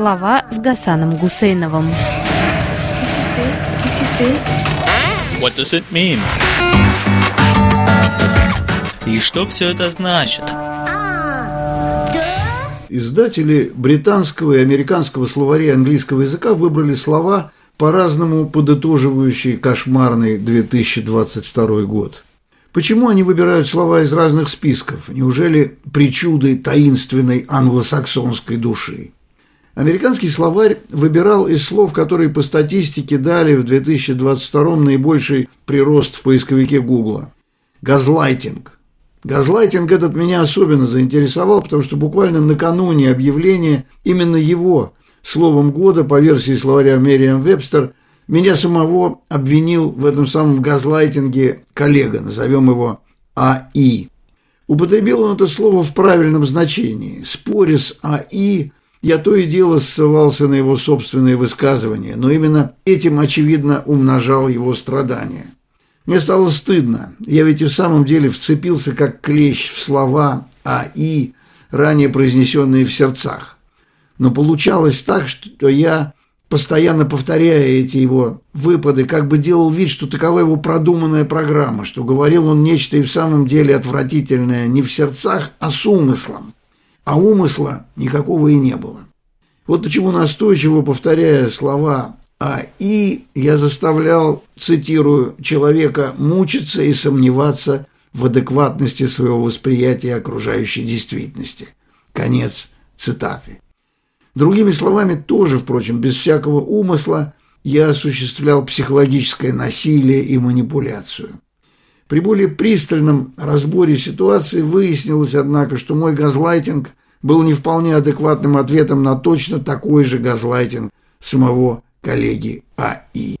Слова с Гасаном Гусейновым. What does it mean? И что все это значит? Издатели британского и американского словарей английского языка выбрали слова, по-разному подытоживающие кошмарный 2022 год. Почему они выбирают слова из разных списков? Неужели причуды таинственной англосаксонской души? Американский словарь выбирал из слов, которые по статистике дали в 2022 наибольший прирост в поисковике Гугла. Газлайтинг. Газлайтинг этот меня особенно заинтересовал, потому что буквально накануне объявления именно его словом года по версии словаря Мериам Вебстер меня самого обвинил в этом самом газлайтинге коллега, назовем его АИ. Употребил он это слово в правильном значении. Споря с АИ, я то и дело ссылался на его собственные высказывания, но именно этим, очевидно, умножал его страдания. Мне стало стыдно. Я ведь и в самом деле вцепился как клещ в слова АИ, ранее произнесенные в сердцах. Но получалось так, что я, постоянно повторяя эти его выпады, как бы делал вид, что такова его продуманная программа, что говорил он нечто и в самом деле отвратительное не в сердцах, а с умыслом. А умысла никакого и не было. Вот почему настойчиво повторяя слова а и я заставлял, цитирую, человека мучиться и сомневаться в адекватности своего восприятия окружающей действительности. Конец цитаты. Другими словами, тоже, впрочем, без всякого умысла, я осуществлял психологическое насилие и манипуляцию. При более пристальном разборе ситуации выяснилось, однако, что мой газлайтинг был не вполне адекватным ответом на точно такой же газлайтинг самого коллеги А.И.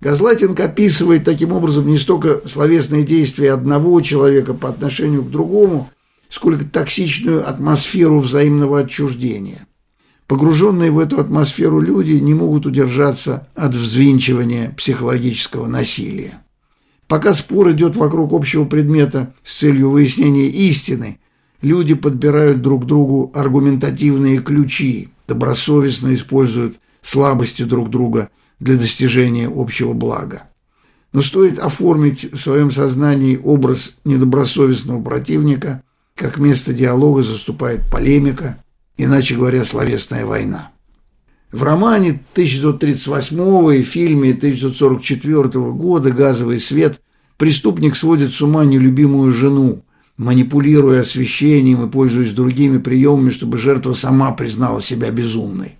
Газлайтинг описывает таким образом не столько словесные действия одного человека по отношению к другому, сколько токсичную атмосферу взаимного отчуждения. Погруженные в эту атмосферу люди не могут удержаться от взвинчивания психологического насилия. Пока спор идет вокруг общего предмета с целью выяснения истины, люди подбирают друг другу аргументативные ключи, добросовестно используют слабости друг друга для достижения общего блага. Но стоит оформить в своем сознании образ недобросовестного противника, как место диалога заступает полемика, иначе говоря, словесная война. В романе 1938 и фильме 1944 года «Газовый свет» преступник сводит с ума нелюбимую жену, манипулируя освещением и пользуясь другими приемами, чтобы жертва сама признала себя безумной.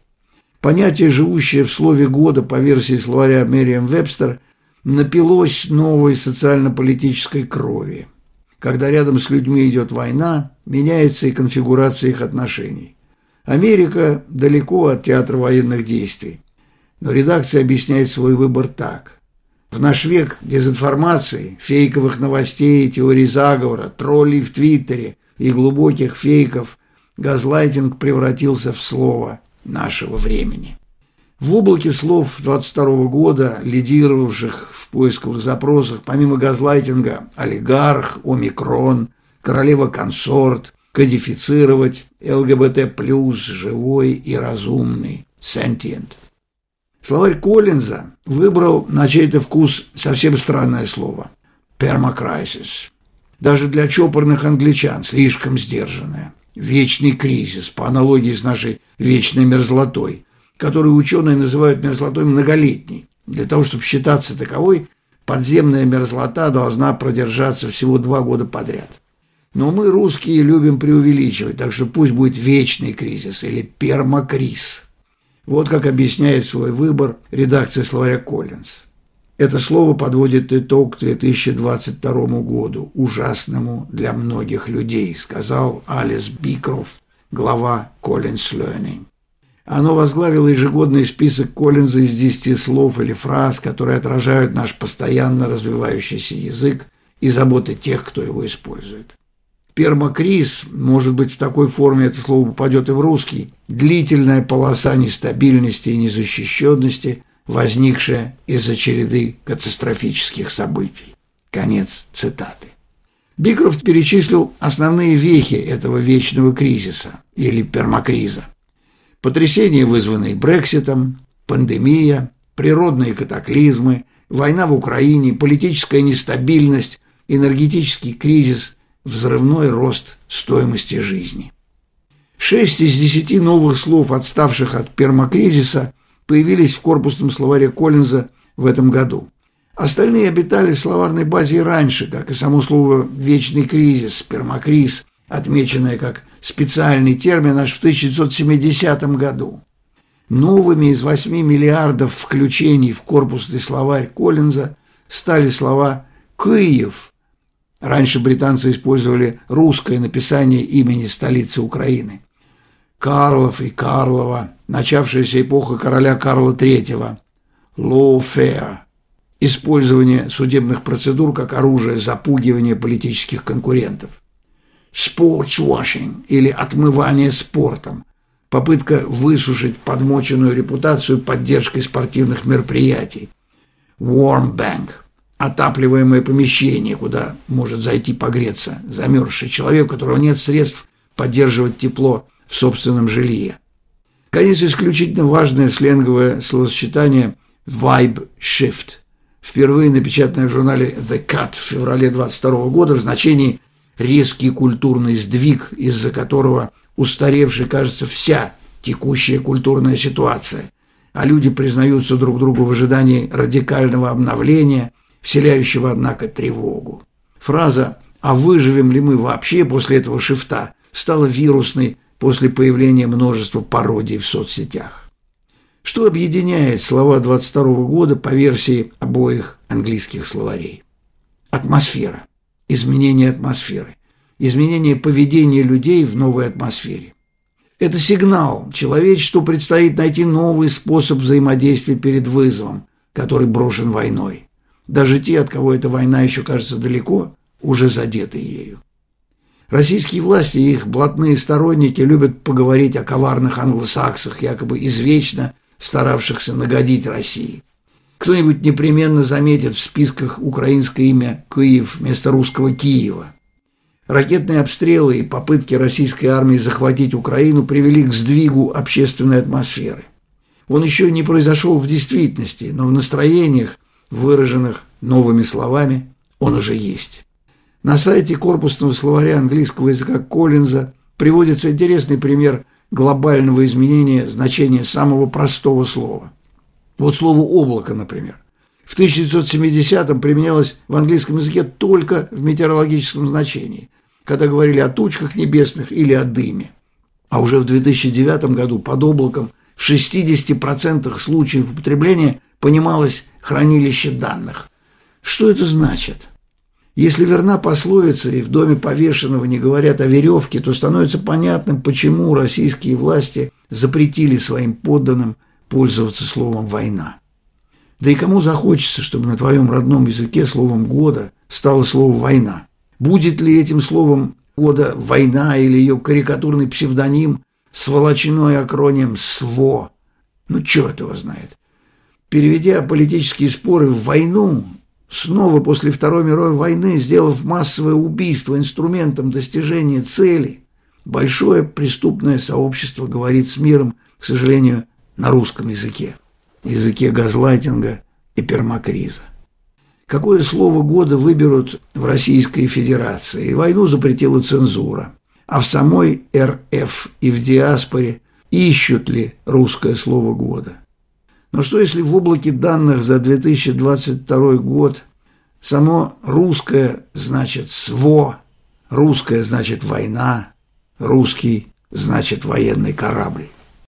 Понятие, живущее в слове года по версии словаря Мериам Вебстер, напилось новой социально-политической крови. Когда рядом с людьми идет война, меняется и конфигурация их отношений. Америка далеко от театра военных действий. Но редакция объясняет свой выбор так. В наш век дезинформации, фейковых новостей, теорий заговора, троллей в Твиттере и глубоких фейков газлайтинг превратился в слово – нашего времени. В облаке слов 22 года, лидировавших в поисковых запросах, помимо газлайтинга, олигарх, омикрон, королева-консорт, кодифицировать, ЛГБТ+, живой и разумный, sentient. Словарь Коллинза выбрал на чей-то вкус совсем странное слово – пермакрайсис. Даже для чопорных англичан слишком сдержанное – вечный кризис, по аналогии с нашей вечной мерзлотой, которую ученые называют мерзлотой многолетней. Для того, чтобы считаться таковой, подземная мерзлота должна продержаться всего два года подряд. Но мы, русские, любим преувеличивать, так что пусть будет вечный кризис или пермакриз. Вот как объясняет свой выбор редакция словаря Коллинз. Это слово подводит итог 2022 году, ужасному для многих людей, сказал Алис Бикров, глава Collins Learning. Оно возглавило ежегодный список Коллинза из 10 слов или фраз, которые отражают наш постоянно развивающийся язык и заботы тех, кто его использует. Пермакриз, может быть, в такой форме это слово попадет и в русский, длительная полоса нестабильности и незащищенности – возникшая из-за череды катастрофических событий. Конец цитаты. Бикрофт перечислил основные вехи этого вечного кризиса или пермакриза. Потрясения, вызванные Брекситом, пандемия, природные катаклизмы, война в Украине, политическая нестабильность, энергетический кризис, взрывной рост стоимости жизни. Шесть из десяти новых слов, отставших от пермакризиса, появились в корпусном словаре Коллинза в этом году. Остальные обитали в словарной базе и раньше, как и само слово «вечный кризис», «пермакриз», отмеченное как специальный термин аж в 1970 году. Новыми из 8 миллиардов включений в корпусный словарь Коллинза стали слова «Киев». Раньше британцы использовали русское написание имени столицы Украины. Карлов и Карлова, начавшаяся эпоха короля Карла III, lawfare, использование судебных процедур как оружие запугивания политических конкурентов, sportswashing или отмывание спортом, попытка высушить подмоченную репутацию поддержкой спортивных мероприятий, warm bank – отапливаемое помещение, куда может зайти погреться замерзший человек, у которого нет средств поддерживать тепло в собственном жилье. Конец исключительно важное сленговое словосочетание «vibe shift», впервые напечатанное в журнале «The Cut» в феврале 22 года в значении «резкий культурный сдвиг, из-за которого устаревшей кажется вся текущая культурная ситуация, а люди признаются друг другу в ожидании радикального обновления, вселяющего, однако, тревогу». Фраза «А выживем ли мы вообще после этого шифта?» стала вирусной после появления множества пародий в соцсетях. Что объединяет слова 22 года по версии обоих английских словарей? Атмосфера, изменение атмосферы, изменение поведения людей в новой атмосфере. Это сигнал человечеству предстоит найти новый способ взаимодействия перед вызовом, который брошен войной. Даже те, от кого эта война еще кажется далеко, уже задеты ею. Российские власти и их блатные сторонники любят поговорить о коварных англосаксах, якобы извечно старавшихся нагодить России. Кто-нибудь непременно заметит в списках украинское имя Киев вместо русского Киева. Ракетные обстрелы и попытки российской армии захватить Украину привели к сдвигу общественной атмосферы. Он еще не произошел в действительности, но в настроениях, выраженных новыми словами, он уже есть. На сайте корпусного словаря английского языка Коллинза приводится интересный пример глобального изменения значения самого простого слова. Вот слово «облако», например. В 1970-м применялось в английском языке только в метеорологическом значении, когда говорили о тучках небесных или о дыме. А уже в 2009 году под облаком в 60% случаев употребления понималось хранилище данных. Что это значит? Если верна пословица и в доме повешенного не говорят о веревке, то становится понятным, почему российские власти запретили своим подданным пользоваться словом «война». Да и кому захочется, чтобы на твоем родном языке словом года стало слово «война»? Будет ли этим словом года «война» или ее карикатурный псевдоним сволочной акроним «СВО»? Ну, черт его знает. Переведя политические споры в войну, снова после Второй мировой войны, сделав массовое убийство инструментом достижения цели, большое преступное сообщество говорит с миром, к сожалению, на русском языке, языке газлайтинга и пермакриза. Какое слово года выберут в Российской Федерации? Войну запретила цензура. А в самой РФ и в диаспоре ищут ли русское слово года? Но что если в облаке данных за 2022 год само русское значит «сво», русское значит «война», русский значит «военный корабль»?